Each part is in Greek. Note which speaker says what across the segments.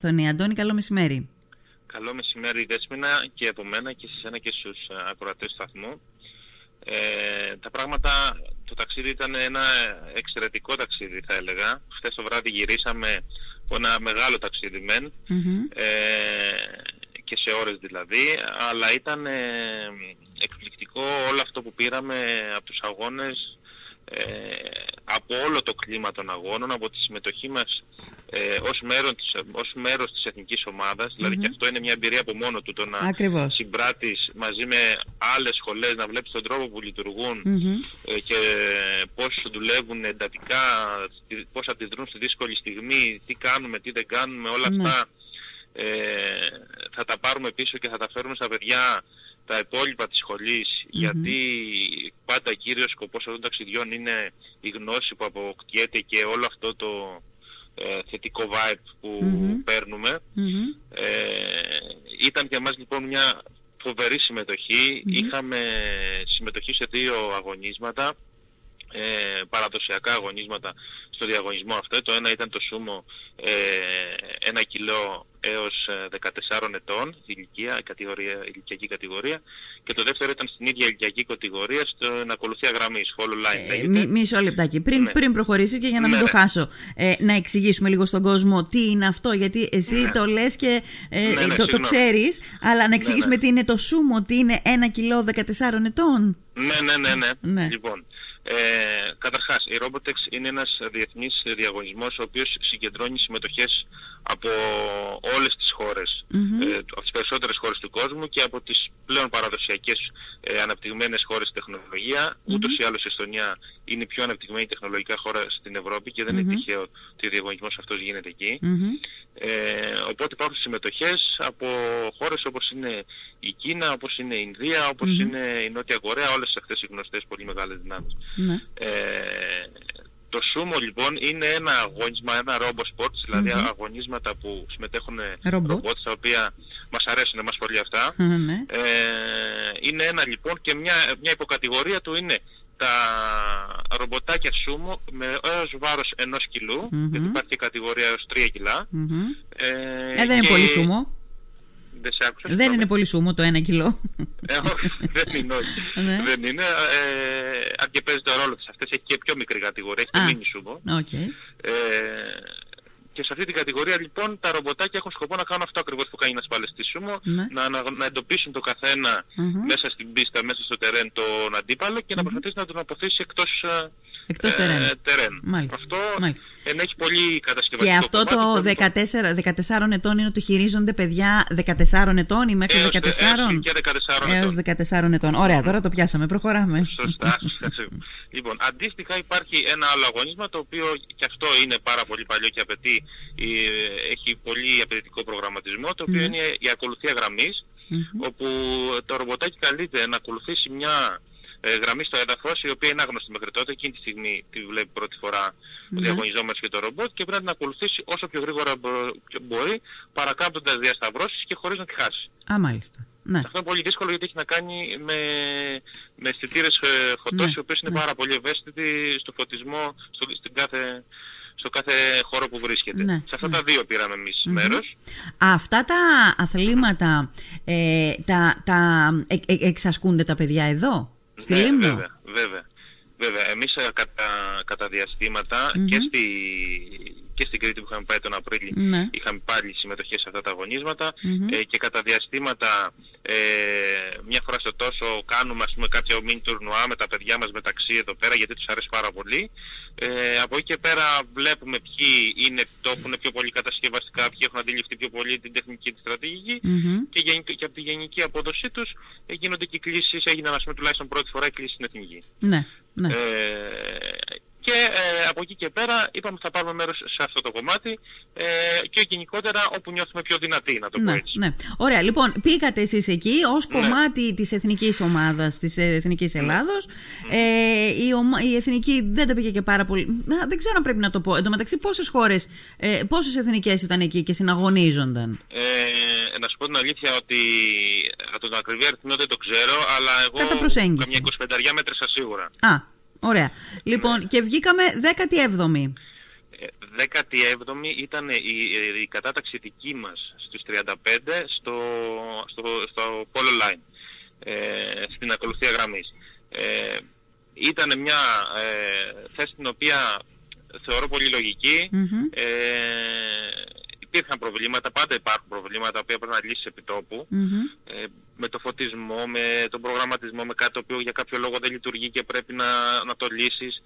Speaker 1: Στον Αντώνη, καλό μεσημέρι.
Speaker 2: Καλό μεσημέρι Δέσποινα και από μένα και σε ένα και στους ε, ακροατές του σταθμού. Ε, τα πράγματα, το ταξίδι ήταν ένα εξαιρετικό ταξίδι θα έλεγα. Χθες το βράδυ γυρίσαμε από ένα μεγάλο ταξίδι μεν ε, και σε ώρες δηλαδή, αλλά ήταν ε, εκπληκτικό όλο αυτό που πήραμε από τους αγώνες, ε, από όλο το κλίμα των αγώνων, από τη συμμετοχή μας ε, ως, μέρος της, ως μέρος της εθνικής δηλαδή και αυτό είναι μια εμπειρία από μόνο του το να
Speaker 1: Ακριβώς.
Speaker 2: συμπράττεις μαζί με άλλες σχολές, να βλέπεις τον τρόπο που λειτουργούν ε, και πώς δουλεύουν εντατικά, πώς αντιδρούν στη δύσκολη στιγμή, τι κάνουμε, τι δεν κάνουμε, όλα
Speaker 1: Ναι.
Speaker 2: αυτά ε, θα τα πάρουμε πίσω και θα τα φέρουμε στα παιδιά τα υπόλοιπα της σχολης γιατί πάντα κύριος σκοπός αυτών των ταξιδιών είναι η γνώση που αποκτιέται και όλο αυτό το ε, θετικό vibe που παίρνουμε.
Speaker 1: Μμμ.
Speaker 2: Ε, ήταν για μας λοιπόν μια φοβερή συμμετοχή. Είχαμε συμμετοχή σε δύο αγωνίσματα, ε, παραδοσιακά αγωνίσματα στο διαγωνισμό αυτό. Το ένα ήταν το σούμο ε, ένα κιλό έως ε, 14 ετών ηλικία, η κατηγορία, ηλικιακή κατηγορία και το δεύτερο ήταν στην ίδια ηλικιακή κατηγορία στην ακολουθία γραμμής, follow line
Speaker 1: Ε,
Speaker 2: λέγεται.
Speaker 1: μη- μισό λεπτάκι. Πριν,
Speaker 2: Ναι.
Speaker 1: πριν προχωρήσεις και για να μην
Speaker 2: Ναι,
Speaker 1: το
Speaker 2: ναι.
Speaker 1: χάσω, ε, να εξηγήσουμε λίγο στον κόσμο τι είναι αυτό, γιατί εσύ
Speaker 2: Ναι.
Speaker 1: το λες και ε,
Speaker 2: Ναι, ναι,
Speaker 1: το, το
Speaker 2: συγγνώμη.
Speaker 1: ξέρεις, αλλά να εξηγήσουμε
Speaker 2: ναι.
Speaker 1: τι είναι το σούμο, τι είναι ένα κιλό 14 ετών.
Speaker 2: Ναι, ναι, ναι, ναι.
Speaker 1: Ναι.
Speaker 2: Λοιπόν, ε, καταρχάς, η Robotex είναι ένας διεθνής διαγωνισμός ο οποίος συγκεντρώνει συμμετοχές από όλες τις χώρες, ε, από τις περισσότερες χώρες του κόσμου και από τις πλέον παραδοσιακές ε, αναπτυγμένες χώρες τεχνολογία. Ούτως ή άλλως η Εστονία είναι η πιο αναπτυγμένη τεχνολογικά χώρα στην Ευρώπη και δεν είναι τυχαίο ότι ο διαγωνισμός αυτός γίνεται εκεί.
Speaker 1: Μμμ.
Speaker 2: Ε, οπότε υπάρχουν συμμετοχές από χώρες όπως είναι η Κίνα, όπως είναι η Ινδία, όπως είναι η Νότια Κορέα, όλες αυτές οι γνωστές πολύ μεγάλες δυνάμεις.
Speaker 1: Ναι.
Speaker 2: Ε, το σούμο λοιπόν είναι ένα αγώνισμα, ένα robot sports, δηλαδη αγωνίσματα που συμμετέχουν
Speaker 1: Ρομπότ.
Speaker 2: ρομπότ, τα οποία μας αρέσουν εμάς πολύ αυτά.
Speaker 1: ναι.
Speaker 2: Ε, είναι ένα λοιπόν και μια, μια υποκατηγορία του είναι τα ρομποτάκια σούμο με έως βάρος ενός κιλού, γιατί υπάρχει και κατηγορία έως 3 κιλά.
Speaker 1: Μμμ.
Speaker 2: Ε,
Speaker 1: Ε, δεν είναι
Speaker 2: και-
Speaker 1: πολύ σούμο.
Speaker 2: Δεν σε άκουσα.
Speaker 1: Δεν
Speaker 2: συγγνώμη.
Speaker 1: είναι πολύ σούμο το ένα κιλό.
Speaker 2: Ε, όχι, δεν είναι, όχι.
Speaker 1: Ναι.
Speaker 2: Δεν είναι. Ε, αν και παίζει το ρόλο της. Αυτές έχει και πιο μικρή κατηγορία, έχει
Speaker 1: Α.
Speaker 2: το mini sumo.
Speaker 1: Οκ.
Speaker 2: Ε, και σε αυτή την κατηγορία λοιπόν τα ρομποτάκια έχουν σκοπό να κάνουν αυτό ακριβώς που κάνει ένας παλαιστής σούμο,
Speaker 1: Ναι.
Speaker 2: να, να, να εντοπίσουν το καθένα
Speaker 1: Μμμ.
Speaker 2: μέσα στην πίστα, μέσα στο τερέν τον αντίπαλο και να προσπαθήσει να τον αποθήσει εκτός ε,
Speaker 1: Εκτός τερέν.
Speaker 2: τερέν.
Speaker 1: Μάλιστα.
Speaker 2: Αυτό
Speaker 1: Μάλιστα.
Speaker 2: ενέχει πολύ κατασκευαστικό
Speaker 1: Και αυτό
Speaker 2: κομμάτι,
Speaker 1: το
Speaker 2: πολύ
Speaker 1: 14, 14 ετών είναι ότι χειρίζονται παιδιά 14 ετών ή μέχρι
Speaker 2: Έως
Speaker 1: 14.
Speaker 2: δε- έως και 14
Speaker 1: Έως
Speaker 2: ετών.
Speaker 1: 14 ετών. Ωραία, τώρα το πιάσαμε. Προχωράμε.
Speaker 2: Σωστά. λοιπόν, αντίστοιχα υπάρχει ένα άλλο αγωνίσμα το οποίο και αυτό είναι πάρα πολύ παλιό και απαιτεί, ε, έχει πολύ απαιτητικό προγραμματισμό, το οποίο είναι η ακολουθία γραμμής, όπου το ρομποτάκι καλείται να ακολουθήσει μια ε, γραμμή στο έδαφος, η οποία είναι άγνωστη μέχρι τότε, εκείνη τη στιγμή τη βλέπει πρώτη φορά ο διαγωνιζόμενος και το ρομπότ και πρέπει να την ακολουθήσει όσο πιο γρήγορα μπο- μπορεί, παρακάμπτοντας διασταυρώσεις και χωρίς να τη χάσει.
Speaker 1: Α, μάλιστα. Ναι.
Speaker 2: Αυτό είναι πολύ δύσκολο γιατί έχει να κάνει με, με αισθητήρες ε, φωτός
Speaker 1: Ναι,
Speaker 2: οι οποίες είναι πάρα πολύ ευαίσθητοι στο φωτισμό, στο, στην κάθε, στο κάθε χώρο που βρίσκεται.
Speaker 1: Ναι,
Speaker 2: Σε αυτά τα δύο πήραμε εμείς μέρος.
Speaker 1: Αυτά τα αθλήματα ε, τα, τα ε, ε, εξασκούνται τα παιδιά εδώ, στη
Speaker 2: ναι,
Speaker 1: Λίμνο.
Speaker 2: Βέβαια, βέβαια. Βέβαια, εμείς ε, κατά, κατά διαστηματα και, στη, και στην Κρήτη που είχαμε πάει τον Απρίλιο
Speaker 1: Ναι.
Speaker 2: είχαμε πάλι συμμετοχή σε αυτά τα αγωνισματα ε, και κατά διαστήματα ε, μια φορά στο τόσο κάνουμε ας πούμε κάποιο mini τουρνουά με τα παιδιά μας μεταξύ εδώ πέρα γιατί τους αρέσει πάρα πολύ. Ε, από εκεί και πέρα βλέπουμε ποιοι είναι, το έχουν πιο πολύ κατασκευαστικά, ποιοι έχουν αντιληφθεί πιο πολύ την τεχνική και τη στρατηγική
Speaker 1: Μμμ.
Speaker 2: και, γενικ- και από τη γενική απόδοσή τους ε, γίνονται και κλήσεις, έγιναν ας πούμε τουλάχιστον πρώτη φορά κλήσεις στην εθνική.
Speaker 1: Ναι, ναι.
Speaker 2: Ε, και ε, από εκεί και πέρα είπαμε ότι θα πάρουμε μέρος σε αυτό το κομμάτι ε, και γενικότερα όπου νιώθουμε πιο δυνατοί, να το πω
Speaker 1: Ναι,
Speaker 2: έτσι.
Speaker 1: ναι. Ωραία, λοιπόν, πήγατε εσείς εκεί ως
Speaker 2: Ναι.
Speaker 1: κομμάτι της εθνικής ομάδας της Εθνικής Ελλάδος. Ε, η, ομα- η εθνική δεν τα πήγε και πάρα πολύ. Να, δεν ξέρω αν πρέπει να το πω. Εν τω μεταξύ, πόσες χώρες, ε, πόσες εθνικές ήταν εκεί και συναγωνίζονταν;
Speaker 2: Ε, να σου πω την αλήθεια ότι από τον ακριβή αριθμό δεν το ξέρω, αλλά
Speaker 1: Κατά
Speaker 2: εγώ
Speaker 1: προσέγγιση.
Speaker 2: καμιά 25 μέτρησα σίγουρα.
Speaker 1: Α, ωραία. Λοιπόν, και βγήκαμε 17η.
Speaker 2: 17η ήταν η, η κατάταξη δική μας στις 35 στο, στο, στο Polo Line, ε, στην ακολουθία γραμμής. Ε, ήταν μια ε, θέση την οποία θεωρώ πολύ Ε, υπήρχαν προβλήματα, πάντα υπάρχουν προβλήματα τα οποία πρέπει να λύσεις επί ε, με το φωτισμό, με τον προγραμματισμό, με κάτι το οποίο για κάποιο λόγο δεν λειτουργεί και πρέπει να, να το λύσεις.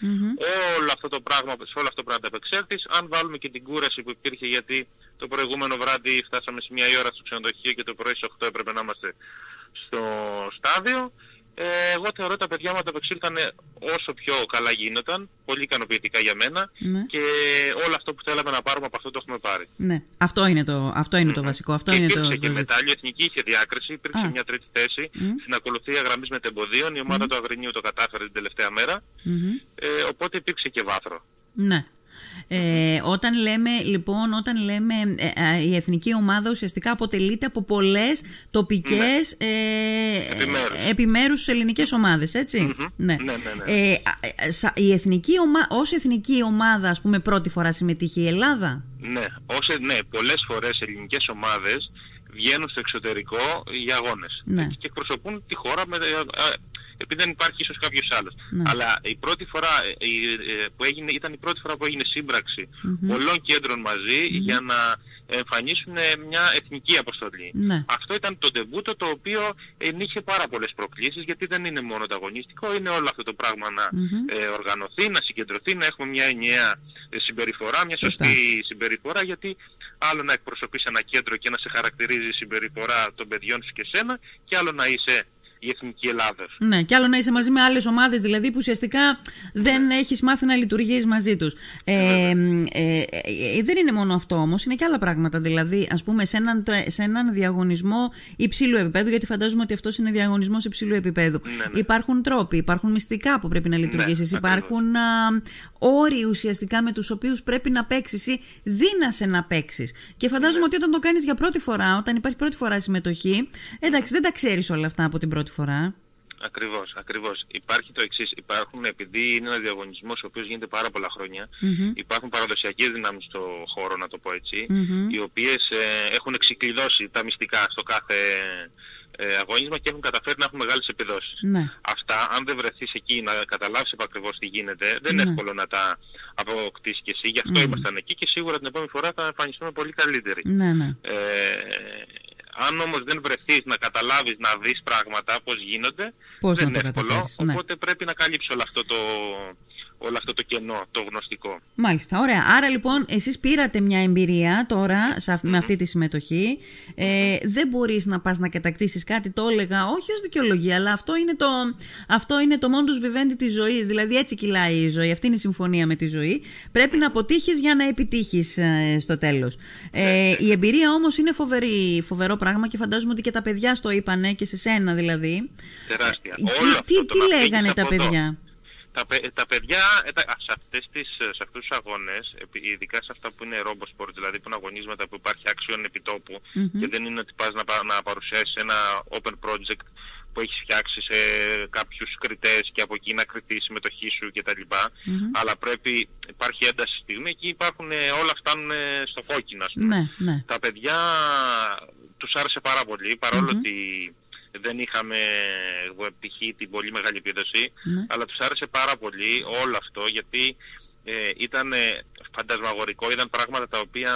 Speaker 2: Όλο αυτό το πράγμα, σε όλο αυτό πρέπει να τα επεξέλθεις. Αν βάλουμε και την κούραση που υπήρχε γιατί το προηγούμενο βράδυ φτάσαμε σε μια ώρα στο ξενοδοχείο και το πρωί στις 8 έπρεπε να είμαστε στο στάδιο. Ε, εγώ θεωρώ τα παιδιά μου ανταπεξήλθαν όσο πιο καλά γίνονταν, πολύ ικανοποιητικά για μένα
Speaker 1: Ναι.
Speaker 2: και όλο αυτό που θέλαμε να πάρουμε από αυτό το έχουμε πάρει.
Speaker 1: Ναι. Αυτό είναι το, αυτό είναι το βασικό. Αυτό
Speaker 2: και
Speaker 1: είναι το,
Speaker 2: υπήρξε και
Speaker 1: το
Speaker 2: μετάλλιο, η Εθνική είχε διάκριση, υπήρξε
Speaker 1: Α.
Speaker 2: μια τρίτη θέση
Speaker 1: Μμ.
Speaker 2: στην ακολουθία γραμμής μετεμποδίων, η ομάδα του Αγρινίου το κατάφερε την τελευταία μέρα,
Speaker 1: Μμμ.
Speaker 2: ε, οπότε υπήρξε και βάθρο.
Speaker 1: Ναι. Ε, όταν λέμε, λοιπόν, όταν λέμε ε, ε, η εθνική ομάδα ουσιαστικά αποτελείται από πολλές τοπικές ε,
Speaker 2: Επιμέρους.
Speaker 1: ε, επιμέρους ελληνικές ομάδες, έτσι;
Speaker 2: Μμμ.
Speaker 1: Ναι.
Speaker 2: Ναι, ναι, ναι.
Speaker 1: Ε, α, ε, σα- η εθνική ομα... ως εθνική ομάδα, ας πούμε, πρώτη φορά συμμετείχε η Ελλάδα;
Speaker 2: Ναι, όσε, ναι, πολλές φορές ελληνικές ομάδες βγαίνουν στο εξωτερικό για αγώνες
Speaker 1: Ναι.
Speaker 2: και εκπροσωπούν τη χώρα με, ε, ε, επειδή δεν υπάρχει ίσως κάποιος άλλος.
Speaker 1: Ναι.
Speaker 2: Αλλά η πρώτη φορά ε, η, ε, που έγινε, ήταν η πρώτη φορά που έγινε σύμπραξη
Speaker 1: Μμμ.
Speaker 2: πολλών κέντρων μαζί για να εμφανίσουν ε, μια εθνική αποστολή.
Speaker 1: Ναι.
Speaker 2: Αυτό ήταν το ντεμπούτο το οποίο ενείχε πάρα πολλές προκλήσεις γιατί δεν είναι μόνο το αγωνιστικό, είναι όλο αυτό το πράγμα να
Speaker 1: Μμμ.
Speaker 2: ε, οργανωθεί, να συγκεντρωθεί, να έχουμε μια ενιαία ε, συμπεριφορά, μια
Speaker 1: Σωστά.
Speaker 2: σωστή συμπεριφορά γιατί άλλο να εκπροσωπείς ένα κέντρο και να σε χαρακτηρίζει η συμπεριφορά των παιδιών σου και σένα και άλλο να είσαι η Εθνική Ελλάδος.
Speaker 1: Ναι, και άλλο να είσαι μαζί με άλλες ομάδες, δηλαδή που ουσιαστικά δεν έχεις μάθει να λειτουργείς μαζί τους. Ε, ε, ε, ε, δεν είναι μόνο αυτό όμως, είναι και άλλα πράγματα. Δηλαδή, ας πούμε, σε έναν, σε έναν διαγωνισμό υψηλού επίπεδου, γιατί φαντάζομαι ότι αυτός είναι διαγωνισμός υψηλού επίπεδου.
Speaker 2: Ναι, ναι.
Speaker 1: Υπάρχουν τρόποι, υπάρχουν μυστικά που πρέπει να λειτουργήσεις,
Speaker 2: ακριβώς.
Speaker 1: υπάρχουν α, όροι ουσιαστικά με τους οποίους πρέπει να παίξεις ή δύνασαι να παίξεις. Και φαντάζομαι ότι όταν το κάνεις για πρώτη φορά, όταν υπάρχει πρώτη φορά συμμετοχή, εντάξει, δεν τα ξέρεις όλα αυτά από την πρώτη φορά.
Speaker 2: Ακριβώς, ακριβώς. Υπάρχει το εξής. Υπάρχουν, επειδή είναι ένας διαγωνισμός ο οποίος γίνεται πάρα πολλά χρόνια,
Speaker 1: Μμμ.
Speaker 2: υπάρχουν παραδοσιακές δυνάμεις στο χώρο, να το πω έτσι,
Speaker 1: Μμμ.
Speaker 2: οι οποίες ε, έχουν ξεκλειδώσει τα μυστικά στο κάθε ε, αγώνισμα και έχουν καταφέρει να έχουν μεγάλες επιδόσεις.
Speaker 1: Ναι.
Speaker 2: Αυτά, αν δεν βρεθείς εκεί να καταλάβεις επακριβώς τι γίνεται, δεν είναι
Speaker 1: Ναι.
Speaker 2: εύκολο να τα αποκτήσεις και εσύ. Γι' αυτό
Speaker 1: Μμμ.
Speaker 2: ήμασταν εκεί και σίγουρα την επόμενη φορά θα εμφανιστούμε πολύ καλύτεροι.
Speaker 1: Ναι, ναι.
Speaker 2: Ε, αν όμως δεν βρεθείς να καταλάβεις, να δεις πράγματα, πώς γίνονται,
Speaker 1: Πώς
Speaker 2: δεν
Speaker 1: να το
Speaker 2: είναι εύκολο,
Speaker 1: καταφέρεις, ναι.
Speaker 2: οπότε πρέπει να καλύψεις όλο αυτό το, όλο αυτό το κενό, το γνωστικό.
Speaker 1: Μάλιστα, ωραία. Άρα λοιπόν εσείς πήρατε μια εμπειρία τώρα σε αυ- με αυτή τη συμμετοχή. Ε, δεν μπορείς να πας να κατακτήσεις κάτι, το έλεγα, όχι ως δικαιολογία, αλλά αυτό είναι το, αυτό είναι το modus vivendi της ζωής. Δηλαδή έτσι κυλάει η ζωή, αυτή είναι η συμφωνία με τη ζωή. Πρέπει να αποτύχεις για να επιτύχεις ε, στο τέλος. Ε, η εμπειρία όμως είναι φοβερή, φοβερό πράγμα και φαντάζομαι ότι και τα παιδιά στο είπανε και σε σένα δηλαδή.
Speaker 2: Τεράστια.
Speaker 1: Τι,
Speaker 2: Όλο αυτό
Speaker 1: τι,
Speaker 2: το
Speaker 1: τι
Speaker 2: να φύγεις
Speaker 1: λέγανε τα
Speaker 2: από εδώ.
Speaker 1: παιδιά;
Speaker 2: Τα, παι- τα παιδιά ε, τα- σε, αυτές τις, σε αυτούς τους αγώνες, επί- ειδικά σε αυτά που είναι RoboSport, δηλαδή που είναι αγωνίσματα που υπάρχει action επιτόπου
Speaker 1: Μμμ.
Speaker 2: και δεν είναι ότι πας να, πα- να παρουσιάσεις ένα open project που έχεις φτιάξει σε κάποιους κριτές και από εκεί να κρυθεί η συμμετοχή σου κτλ.
Speaker 1: Μμμ.
Speaker 2: Αλλά πρέπει, υπάρχει ένταση στη στιγμή και υπάρχουν ε, όλα φτάνουν ε, στο κόκκινο ας πούμε.
Speaker 1: Ναι, ναι.
Speaker 2: Τα παιδιά τους άρεσε πάρα πολύ παρόλο ότι δεν είχαμε εγώ π.χ. την πολύ μεγάλη επίδοση
Speaker 1: Ναι.
Speaker 2: αλλά τους άρεσε πάρα πολύ όλο αυτό γιατί ε, ήταν ε, φαντασμαγορικό, ήταν πράγματα τα οποία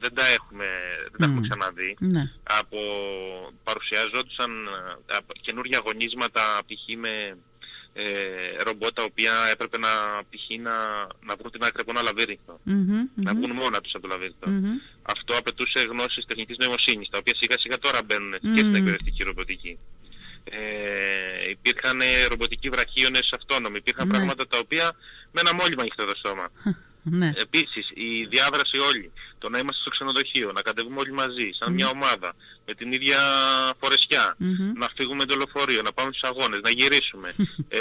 Speaker 2: δεν τα έχουμε, δεν τα έχουμε
Speaker 1: Μμ.
Speaker 2: ξαναδεί.
Speaker 1: ναι.
Speaker 2: Από, παρουσιάζονταν ε, από καινούργια αγωνίσματα π.χ. με ε, ρομπότ τα οποία έπρεπε να, π.χ. να, να βρουν την άκρη από ένα λαβύρινθο.
Speaker 1: Μμμ,
Speaker 2: Να
Speaker 1: μμμ.
Speaker 2: βγουν μόνα τους από το λαβύρινθο.
Speaker 1: Μμμ.
Speaker 2: Αυτό απαιτούσε γνώσεις τεχνητής νοημοσύνης, τα οποία σιγά σιγά τώρα μπαίνουν και
Speaker 1: Μμμ.
Speaker 2: στην εκπαιδευτική ρομποτική. Ε, υπήρχαν ε, ρομποτικοί βραχίονες αυτόνομοι, υπήρχαν
Speaker 1: Ναι.
Speaker 2: πράγματα τα οποία με ένα μόλυμα ανοιχτό το στόμα.
Speaker 1: Ναι.
Speaker 2: Επίσης, η διάδραση όλη, το να είμαστε στο ξενοδοχείο, να κατεβούμε όλοι μαζί, σαν μια ομάδα, με την ίδια φορεσιά,
Speaker 1: Μμμ.
Speaker 2: να φύγουμε το λεωφορείο, να πάμε στους αγώνες, να γυρίσουμε. ε,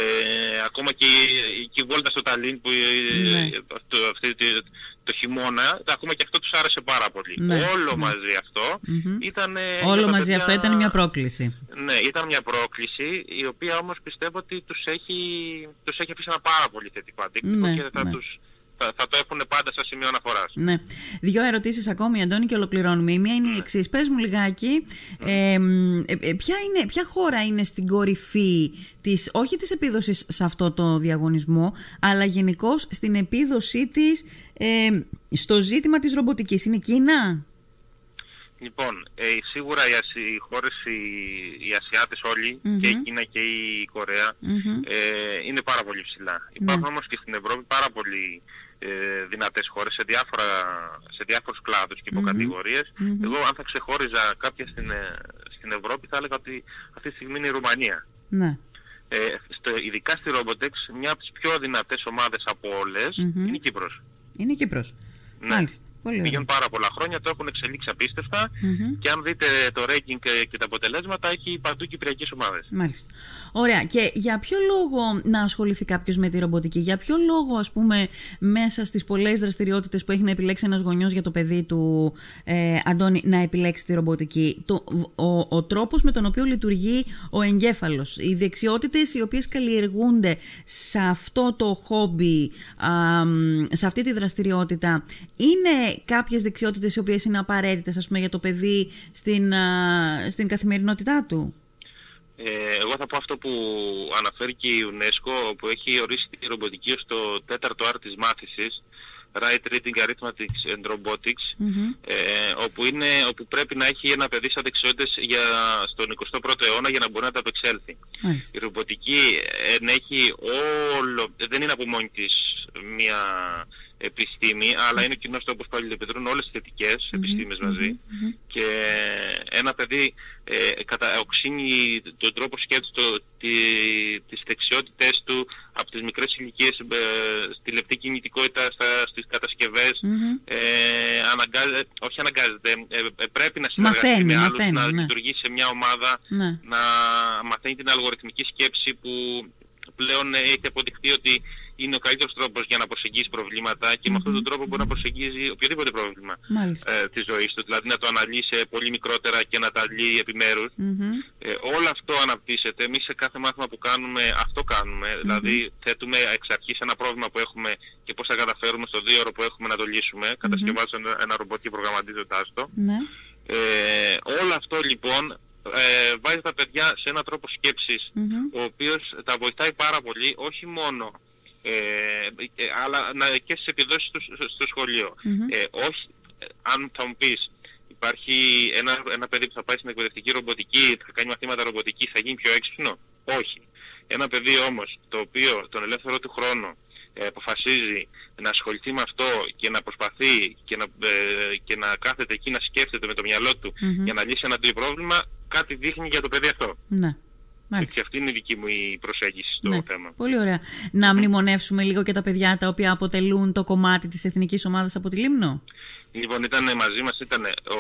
Speaker 2: ακόμα και, η- και η βόλτα στο Ταλίν που ε,
Speaker 1: Ναι.
Speaker 2: το, αυτή, τη- το χειμώνα, ακόμα και αυτό τους άρεσε πάρα πολύ.
Speaker 1: Ναι,
Speaker 2: Όλο
Speaker 1: ναι.
Speaker 2: μαζί αυτό
Speaker 1: Μμμ.
Speaker 2: ήταν... ε, για
Speaker 1: Όλο
Speaker 2: τα
Speaker 1: μαζί
Speaker 2: παιδιά-
Speaker 1: αυτό ήταν μια πρόκληση.
Speaker 2: ναι, ήταν μια πρόκληση η οποία όμως πιστεύω ότι τους έχει, τους έχει αφήσει ένα πάρα πολύ θετικό αντίκτυπο
Speaker 1: Ναι,
Speaker 2: και θα
Speaker 1: ναι.
Speaker 2: τους θα, θα το έχουν πάντα σαν σημείο αναφοράς.
Speaker 1: Ναι. Δύο ερωτήσεις ακόμη, Αντώνη, και ολοκληρώνουμε. Η μία είναι η εξής. Πες μου λιγάκι, ε, ε, ε, ποια, είναι, ποια χώρα είναι στην κορυφή της, όχι της επίδοσης σε αυτό το διαγωνισμό, αλλά γενικώς στην επίδοσή της ε, στο ζήτημα της ρομποτικής. Είναι η Κίνα;
Speaker 2: Λοιπόν, ε, σίγουρα οι, Ασι, οι χώρες, οι, οι Ασιάτες όλοι, και η Κίνα και η κορεα ε, είναι πάρα πολύ ψηλά. Υπάρχουν όμως και στην Ευρώπη πάρα πολύ ε, δυνατές χώρες σε, διάφορα, σε διάφορους κλάδους και υποκατηγορίες. Εγώ αν θα ξεχώριζα κάποια στην, ε, στην Ευρώπη θα έλεγα ότι αυτή τη στιγμή είναι η Ρουμανία.
Speaker 1: Ναι.
Speaker 2: Ε, στο, ειδικά στη Robotex, μια από τις πιο δυνατές ομάδες από όλες είναι η Κύπρος.
Speaker 1: Είναι η Κύπρος.
Speaker 2: Ναι.
Speaker 1: Μάλιστα. Πολύ ωραία.
Speaker 2: Πηγαίνουν πάρα πολλά χρόνια, το έχουν εξελίξει απίστευτα και αν δείτε το ranking και, και τα αποτελέσματα έχει παντού κυπριακές ομάδες.
Speaker 1: Μάλιστα. Ωραία. Και για ποιο λόγο να ασχοληθεί κάποιος με τη ρομποτική, για ποιο λόγο, ας πούμε, μέσα στις πολλές δραστηριότητες που έχει να επιλέξει ένας γονιός για το παιδί του, ε, Αντώνη, να επιλέξει τη ρομποτική, το, ο, ο τρόπος με τον οποίο λειτουργεί ο εγκέφαλος, οι δεξιότητες οι οποίες καλλιεργούνται σε αυτό το χόμπι, α, σε αυτή τη δραστηριότητα, είναι κάποιες δεξιότητες οι οποίες είναι απαραίτητες, ας πούμε, για το παιδί στην, α, στην καθημερινότητά του;
Speaker 2: Ε, εγώ θα πω αυτό που αναφέρει και η UNESCO που έχει ορίσει τη ρομποτική ως το τέταρτο άρτη της μάθησης Right Reading Arithmetic and Robotics ε, όπου, είναι, όπου πρέπει να έχει ένα παιδί σαν δεξιότητες για, στον 21ο αιώνα για να μπορεί να τα απεξέλθει. Η ρομποτική ενέχει όλο, δεν είναι από μόνη της μια επιστήμη, αλλά είναι κοινός τόπος που αλληλεπιδρούν όλες τις θετικές επιστήμες μαζί και ένα παιδί ε, καταοξύνει τον τρόπο σκέψης, το, τη, τις δεξιότητες του από τις μικρές ηλικίες ε, στη λεπτή κινητικότητα, στα, στις κατασκευές, ε, αναγκάζεται, όχι αναγκάζεται, ε, ε, πρέπει να συνεργαστεί
Speaker 1: Μαθαίνει,
Speaker 2: με άλλους,
Speaker 1: μαθαίνει,
Speaker 2: να
Speaker 1: ναι.
Speaker 2: λειτουργήσει σε μια ομάδα,
Speaker 1: Ναι.
Speaker 2: να μαθαίνει την αλγοριθμική σκέψη που πλέον ε, έχει αποδειχθεί ότι είναι ο καλύτερος τρόπος για να προσεγγίσει προβλήματα και με αυτόν τον τρόπο μπορεί να προσεγγίζει οποιοδήποτε πρόβλημα
Speaker 1: Μάλιστα.
Speaker 2: ε, της ζωής του, δηλαδή να το αναλύει σε πολύ μικρότερα και να τα λύει επιμέρους.
Speaker 1: Μμμ.
Speaker 2: Ε, όλο αυτό αναπτύσσεται. Εμείς σε κάθε μάθημα που κάνουμε αυτό κάνουμε. Δηλαδή θέτουμε εξ αρχής ένα πρόβλημα που έχουμε και πώς θα καταφέρουμε στο δύο ώρο που έχουμε να το λύσουμε, κατασκευάζοντας ένα, ένα ρομπότ και προγραμματίζοντάς το.
Speaker 1: Ναι.
Speaker 2: Ε, όλο αυτό λοιπόν ε, βάζει τα παιδιά σε έναν τρόπο σκέψης
Speaker 1: Μμμ.
Speaker 2: ο οποίος τα βοηθάει πάρα πολύ όχι μόνο ε, ε, αλλά να, και στις επιδόσεις του στο, στο σχολείο. Ε, όχι, ε, αν θα μου πεις υπάρχει ένα, ένα παιδί που θα πάει στην εκπαιδευτική ρομποτική, θα κάνει μαθήματα ρομποτικής, θα γίνει πιο έξυπνο; Όχι. Ένα παιδί όμως το οποίο τον ελεύθερο του χρόνο ε, αποφασίζει να ασχοληθεί με αυτό και να προσπαθεί και να, ε, και να κάθεται εκεί να σκέφτεται με το μυαλό του για να λύσει ένα τέτοιο πρόβλημα, κάτι δείχνει για το παιδί αυτό.
Speaker 1: Ναι. Μάλιστα.
Speaker 2: Και αυτή είναι η δική μου η προσέγγιση στο
Speaker 1: Ναι.
Speaker 2: θέμα.
Speaker 1: Πολύ ωραία. Να μνημονεύσουμε λίγο και τα παιδιά τα οποία αποτελούν το κομμάτι της εθνικής ομάδας από τη Λίμνο;
Speaker 2: Λοιπόν, ήταν μαζί μας ήταν ο,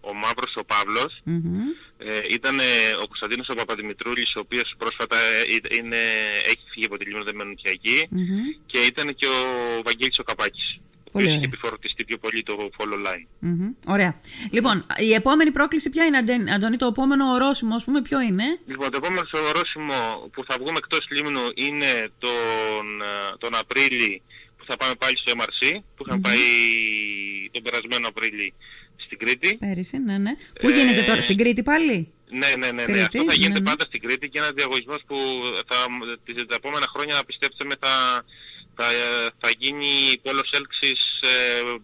Speaker 2: ο Μαύρος ο Παύλος,
Speaker 1: Μμμ.
Speaker 2: ε, ήταν ο Κωνσταντίνος ο Παπαδημητρούλης, ο οποίος πρόσφατα ε, είναι, έχει φύγει από τη Λίμνο, δεν μένει πια εκεί,
Speaker 1: Μμμ.
Speaker 2: και ήταν και ο Βαγγέλης ο Καπάκης, ο
Speaker 1: Πολύ
Speaker 2: οποίος
Speaker 1: ωραία.
Speaker 2: έχει επιφορτιστεί πιο πολύ το follow line.
Speaker 1: Μμμ. Ωραία. Λοιπόν, η επόμενη πρόκληση ποια είναι, Αντε- Αντώνη, το επόμενο ορόσημο, ας πούμε, ποιο είναι;
Speaker 2: Λοιπόν, το επόμενο ορόσημο που θα βγούμε εκτός Λίμνου είναι τον, ε, τον Απρίλη που θα πάμε πάλι στο MRC, που είχαμε πάει τον περασμένο Απρίλη στην Κρήτη.
Speaker 1: Πέρυσι, ναι, ναι. Πού γίνεται τώρα, στην Κρήτη πάλι;
Speaker 2: Ναι, ναι, ναι, ναι.
Speaker 1: Κρήτη,
Speaker 2: Αυτό θα γίνεται
Speaker 1: ναι, ναι.
Speaker 2: πάντα στην Κρήτη και ένας διαγωνισμός που θα, τις- τα επόμενα χρόνια πιστέψτε με θα, θα, θα γίνει πόλος έλξης ε,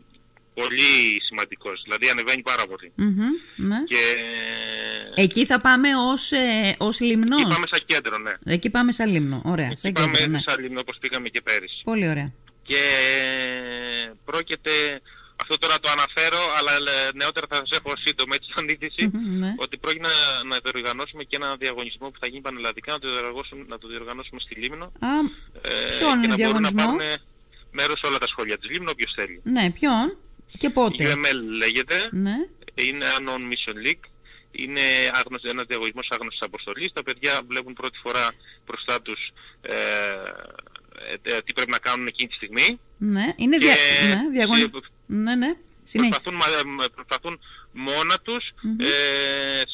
Speaker 2: πολύ σημαντικός. Δηλαδή ανεβαίνει πάρα πολύ.
Speaker 1: Μμμ, ναι.
Speaker 2: Και
Speaker 1: Εκεί θα πάμε ως, ε, ως λιμνός.
Speaker 2: εκεί πάμε σαν κέντρο, ναι.
Speaker 1: Εκεί πάμε σαν λίμνο. Ωραία,
Speaker 2: Εκεί
Speaker 1: σαν
Speaker 2: πάμε
Speaker 1: κέντρο, ναι.
Speaker 2: σαν Λίμνο όπως πήγαμε και πέρυσι.
Speaker 1: Πολύ ωραία.
Speaker 2: Και πρόκειται, αυτό τώρα το αναφέρω, αλλά ε, νεότερα θα σας έχω σύντομα έτσι σαν είδηση,
Speaker 1: Μμμ, ναι.
Speaker 2: ότι πρόκειται να, να διοργανώσουμε και ένα διαγωνισμό που θα γίνει πανελλαδικά, να το διοργανώσουμε, να το διοργανώσουμε στη Λίμνο.
Speaker 1: Α,
Speaker 2: Ε,
Speaker 1: Ποιον
Speaker 2: και να μπορούν να
Speaker 1: διαγωνισμό;
Speaker 2: πάρουν μέρος σε όλα τα σχολεία της Λίμνου, όποιος θέλει.
Speaker 1: ναι, ποιον και πότε;
Speaker 2: UML λέγεται,
Speaker 1: Ναι.
Speaker 2: είναι Unknown Mission League, είναι άγνωστο, ένας διαγωνισμός άγνωστης αποστολής. Τα παιδιά βλέπουν πρώτη φορά μπροστά τους ε, ε, ε, τι πρέπει να κάνουν εκείνη τη στιγμή.
Speaker 1: Ναι, είναι
Speaker 2: Και
Speaker 1: δια... ναι, διαγωνι...
Speaker 2: συ-
Speaker 1: ναι, ναι. Συνέχισε.
Speaker 2: προσπαθούν, μα- ε, προσπαθούν μόνα τους, ε,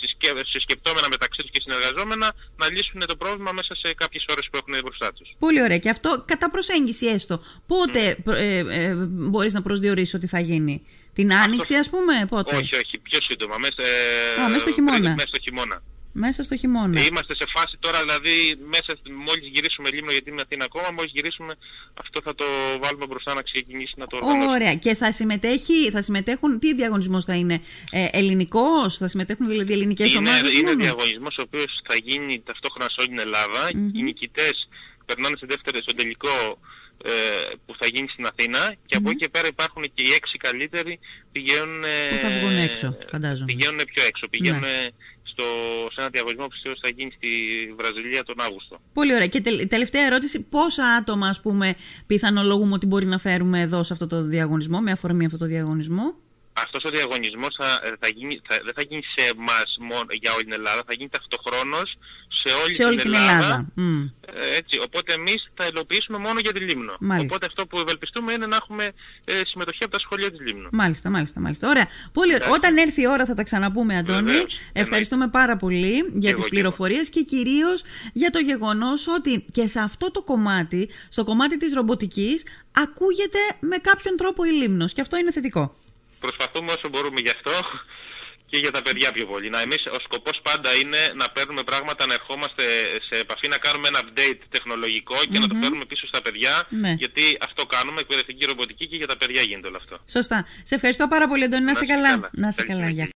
Speaker 2: συσκε, συσκεπτόμενα μεταξύ τους και συνεργαζόμενα, να να λύσουν το πρόβλημα μέσα σε κάποιες ώρες που έχουν μπροστά τους.
Speaker 1: Πολύ ωραία. Και αυτό κατά προσέγγιση έστω. Πότε ε, ε, μπορείς να προσδιορίσεις ότι θα γίνει; Την άνοιξη ας πούμε, πότε;
Speaker 2: Όχι, όχι, πιο σύντομα. Μέσα,
Speaker 1: Α, μέσα στο χειμώνα.
Speaker 2: Μέσα στο χειμώνα.
Speaker 1: Μέσα στο χειμώνα.
Speaker 2: Είμαστε σε φάση τώρα, δηλαδή, μέσα, μόλις γυρίσουμε Λίμνο, γιατί είναι Αθήνα ακόμα, μόλις γυρίσουμε, αυτό θα το βάλουμε μπροστά να ξεκινήσει να το οργανώσουμε.
Speaker 1: Ωραία. Και θα, συμμετέχει, θα συμμετέχουν, τι διαγωνισμός θα είναι, ε, ελληνικός, θα συμμετέχουν δηλαδή ελληνικές
Speaker 2: είναι,
Speaker 1: ομάδες
Speaker 2: Είναι
Speaker 1: μόνο;
Speaker 2: διαγωνισμός ο οποίος θα γίνει ταυτόχρονα σε όλη την ελλαδα Οι νικητές περνάνε σε δεύτερο, στον τελικό ε, που θα γίνει στην Αθήνα και από εκεί και πέρα υπάρχουν και οι έξι καλύτεροι πηγαίνουν, ε,
Speaker 1: Που θα βγουν έξω, φαντάζομαι.
Speaker 2: πηγαίνουν πιο έξω, πηγαίνουν στο, σε ένα διαγωνισμό που πιστεύω θα γίνει στη Βραζιλία τον Αύγουστο.
Speaker 1: Πολύ ωραία. Και τελ- τελευταία ερώτηση, πόσα άτομα ας πούμε πιθανολογούμε ότι μπορεί να φέρουμε εδώ σε αυτό το διαγωνισμό, με αφορμή αυτό το διαγωνισμό;
Speaker 2: Αυτός ο διαγωνισμός θα, ε, θα γίνει, θα, δεν θα γίνει σε εμάς μόνο για όλη την Ελλάδα, θα γίνει ταυτοχρόνως σε όλη,
Speaker 1: σε όλη
Speaker 2: την,
Speaker 1: την Ελλάδα. Μμ.
Speaker 2: Ε, Έτσι, οπότε εμείς θα υλοποιήσουμε μόνο για τη Λίμνο.
Speaker 1: Μάλιστα.
Speaker 2: Οπότε αυτό που ευελπιστούμε είναι να έχουμε ε, συμμετοχή από τα σχολεία της Λίμνου.
Speaker 1: Μάλιστα, μάλιστα, μάλιστα. Ωραία. Πολύ ωραία.
Speaker 2: Εντάξει.
Speaker 1: Όταν έρθει η ώρα θα τα ξαναπούμε, Αντώνη.
Speaker 2: Βεβαίως.
Speaker 1: Ευχαριστούμε πάρα πολύ για
Speaker 2: εγώ
Speaker 1: τις
Speaker 2: και εγώ.
Speaker 1: πληροφορίες και κυρίως για το γεγονός ότι και σε αυτό το κομμάτι, στο κομμάτι της ρομποτικής, ακούγεται με κάποιον τρόπο η Λίμνος και αυτό είναι θετικό.
Speaker 2: Προσπαθούμε όσο μπορούμε γι' αυτό και για τα παιδιά πιο πολύ. Να εμείς ο σκοπός πάντα είναι να παίρνουμε πράγματα, να ερχόμαστε σε επαφή, να κάνουμε ένα update τεχνολογικό και να το παίρνουμε πίσω στα παιδιά.
Speaker 1: Ναι.
Speaker 2: Γιατί αυτό κάνουμε, εκπαιδευτική ρομποτική και για τα παιδιά γίνεται όλο αυτό.
Speaker 1: Σωστά. Σε ευχαριστώ πάρα πολύ, Αντώνη. Να
Speaker 2: Να
Speaker 1: είσαι
Speaker 2: είσαι
Speaker 1: καλά.
Speaker 2: καλά.
Speaker 1: Να είσαι
Speaker 2: Καλή
Speaker 1: καλά.
Speaker 2: συνέχεια.
Speaker 1: Γεια.